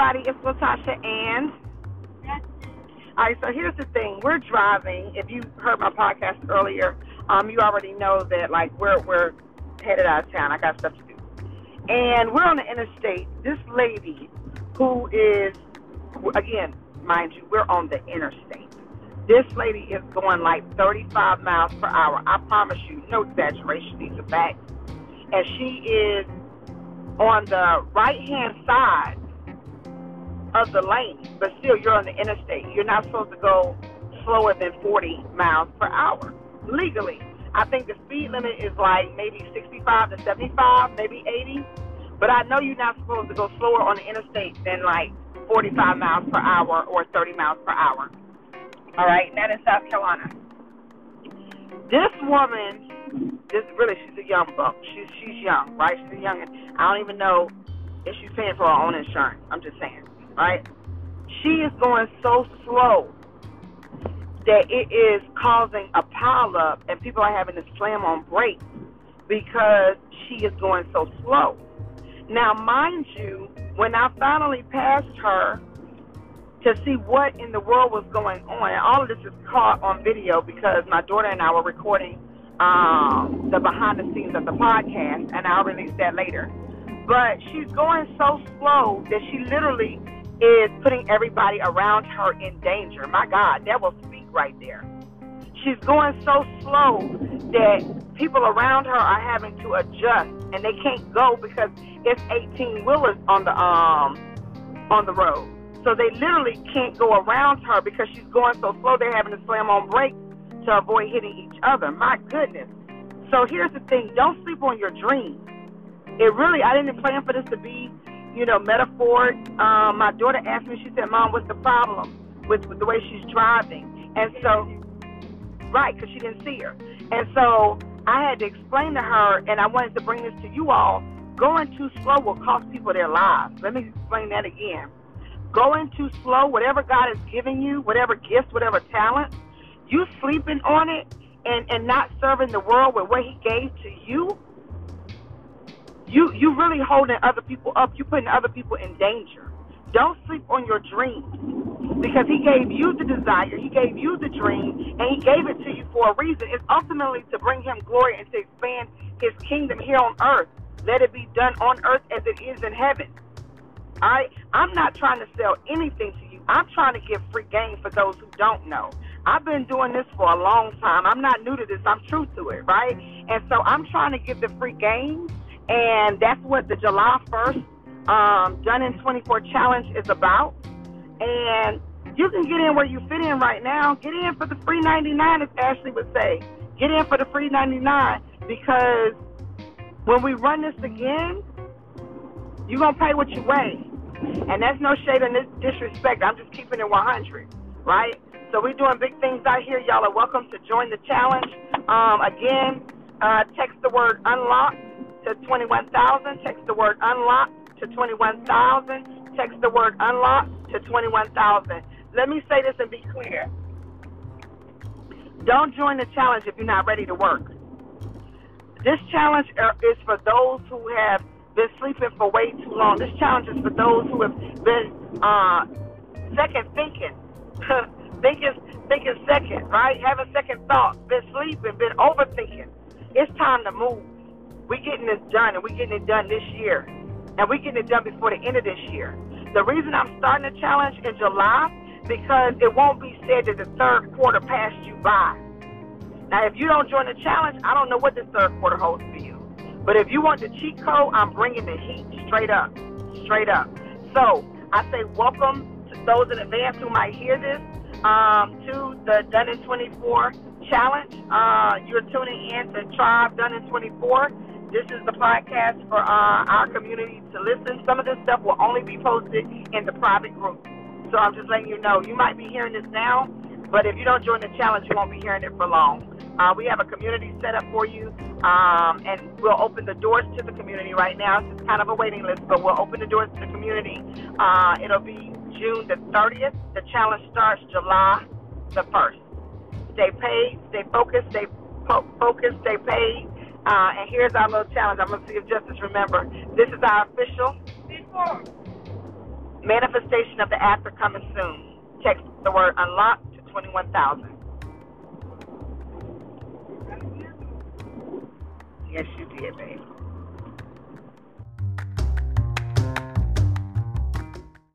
everybody. It's Latasha and. All right, so here's the thing. We're driving. If you heard my podcast earlier, um, you already know that like we're we're headed out of town. I got stuff to do, and we're on the interstate. This lady, who is, again, mind you, we're on the interstate. This lady is going like 35 miles per hour. I promise you, no exaggeration. These are facts, and she is on the right hand side of the lane, but still you're on the interstate. You're not supposed to go slower than 40 miles per hour legally. I think the speed limit is like maybe 65 to 75, maybe 80. But I know you're not supposed to go slower on the interstate than like 45 miles per hour or 30 miles per hour. All right, that is South Carolina. This woman, this really, she's a young buck. She's she's young, right? She's a young. I don't even know if she's paying for her own insurance. I'm just saying right? She is going so slow that it is causing a pileup, and people are having to slam on brakes because she is going so slow. Now, mind you, when I finally passed her to see what in the world was going on, and all of this is caught on video because my daughter and I were recording um, the behind the scenes of the podcast, and I'll release that later. But she's going so slow that she literally is putting everybody around her in danger. My God, that will speak right there. She's going so slow that people around her are having to adjust and they can't go because it's 18 wheelers on the um on the road. So they literally can't go around her because she's going so slow they're having to slam on brakes to avoid hitting each other. My goodness. So here's the thing, don't sleep on your dreams. It really I didn't plan for this to be you know, metaphor. Um, my daughter asked me, she said, Mom, what's the problem with, with the way she's driving? And so, right, because she didn't see her. And so I had to explain to her, and I wanted to bring this to you all. Going too slow will cost people their lives. Let me explain that again. Going too slow, whatever God has given you, whatever gifts, whatever talent, you sleeping on it and, and not serving the world with what He gave to you you you really holding other people up. You putting other people in danger. Don't sleep on your dreams because he gave you the desire, he gave you the dream, and he gave it to you for a reason. It's ultimately to bring him glory and to expand his kingdom here on earth. Let it be done on earth as it is in heaven. Right? I'm not trying to sell anything to you. I'm trying to give free game for those who don't know. I've been doing this for a long time. I'm not new to this. I'm true to it, right? And so I'm trying to give the free game and that's what the July 1st um, Done in 24 challenge is about. And you can get in where you fit in right now. Get in for the free 99, as Ashley would say. Get in for the free 99 because when we run this again, you're going to pay what you weigh. And that's no shade and disrespect. I'm just keeping it 100, right? So we're doing big things out here. Y'all are welcome to join the challenge. Um, again, uh, text the word unlock to 21,000. Text the word unlock to 21,000. Text the word unlock to 21,000. Let me say this and be clear. Don't join the challenge if you're not ready to work. This challenge er, is for those who have been sleeping for way too long. This challenge is for those who have been uh, second thinking, thinking, thinking second, right? Having second thoughts, been sleeping, been overthinking. It's time to move we getting this done, and we getting it done this year, and we getting it done before the end of this year. The reason I'm starting the challenge in July because it won't be said that the third quarter passed you by. Now, if you don't join the challenge, I don't know what the third quarter holds for you. But if you want the cheat code, I'm bringing the heat straight up, straight up. So I say welcome to those in advance who might hear this um, to the Done in 24 challenge. Uh, you're tuning in to Tribe Done in 24. This is the podcast for uh, our community to listen. Some of this stuff will only be posted in the private group. So I'm just letting you know. You might be hearing this now, but if you don't join the challenge, you won't be hearing it for long. Uh, we have a community set up for you, um, and we'll open the doors to the community right now. It's kind of a waiting list, but we'll open the doors to the community. Uh, it'll be June the 30th. The challenge starts July the 1st. Stay paid, stay focused, stay po- focused, stay paid. Uh, and here's our little challenge. I'm going to see if Justice remember. This is our official Before. manifestation of the after coming soon. Text the word unlock to 21,000. Yes, you did, baby.